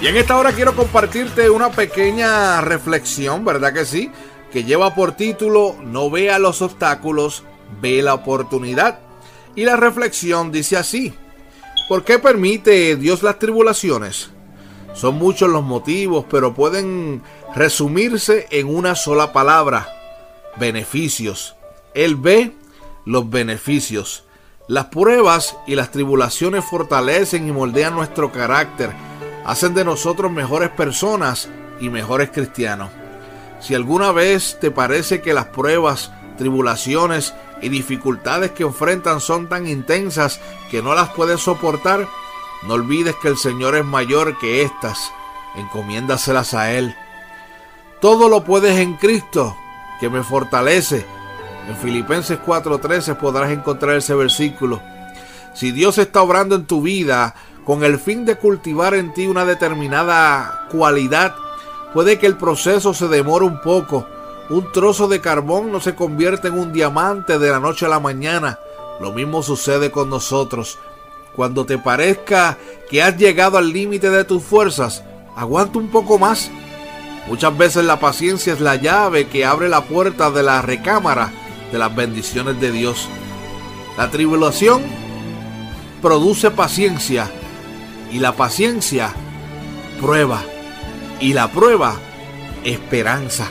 Y en esta hora quiero compartirte una pequeña reflexión, ¿verdad que sí? Que lleva por título No vea los obstáculos, ve la oportunidad. Y la reflexión dice así, ¿por qué permite Dios las tribulaciones? Son muchos los motivos, pero pueden resumirse en una sola palabra, beneficios. Él ve los beneficios. Las pruebas y las tribulaciones fortalecen y moldean nuestro carácter, hacen de nosotros mejores personas y mejores cristianos. Si alguna vez te parece que las pruebas, tribulaciones y dificultades que enfrentan son tan intensas que no las puedes soportar, no olvides que el Señor es mayor que éstas. Encomiéndaselas a Él. Todo lo puedes en Cristo, que me fortalece. En Filipenses 4:13 podrás encontrar ese versículo. Si Dios está obrando en tu vida con el fin de cultivar en ti una determinada cualidad, puede que el proceso se demore un poco. Un trozo de carbón no se convierte en un diamante de la noche a la mañana. Lo mismo sucede con nosotros. Cuando te parezca que has llegado al límite de tus fuerzas, aguanta un poco más Muchas veces la paciencia es la llave que abre la puerta de la recámara de las bendiciones de Dios. La tribulación produce paciencia y la paciencia prueba y la prueba esperanza.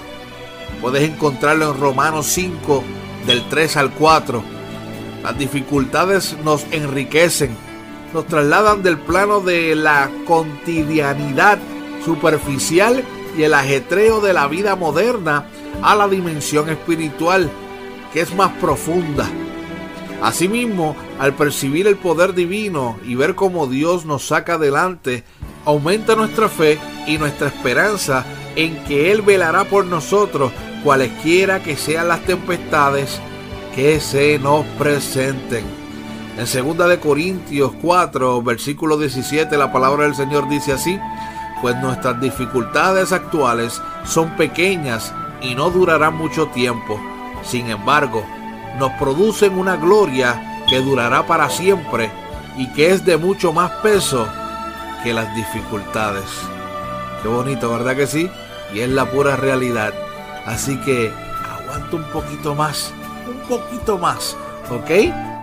Puedes encontrarlo en Romanos 5 del 3 al 4. Las dificultades nos enriquecen, nos trasladan del plano de la cotidianidad superficial y el ajetreo de la vida moderna a la dimensión espiritual, que es más profunda. Asimismo, al percibir el poder divino y ver cómo Dios nos saca adelante, aumenta nuestra fe y nuestra esperanza en que Él velará por nosotros cualesquiera que sean las tempestades que se nos presenten. En 2 de Corintios 4, versículo 17, la palabra del Señor dice así: pues nuestras dificultades actuales son pequeñas y no durarán mucho tiempo. Sin embargo, nos producen una gloria que durará para siempre y que es de mucho más peso que las dificultades. Qué bonito, ¿verdad que sí? Y es la pura realidad. Así que aguanta un poquito más, un poquito más, ¿ok?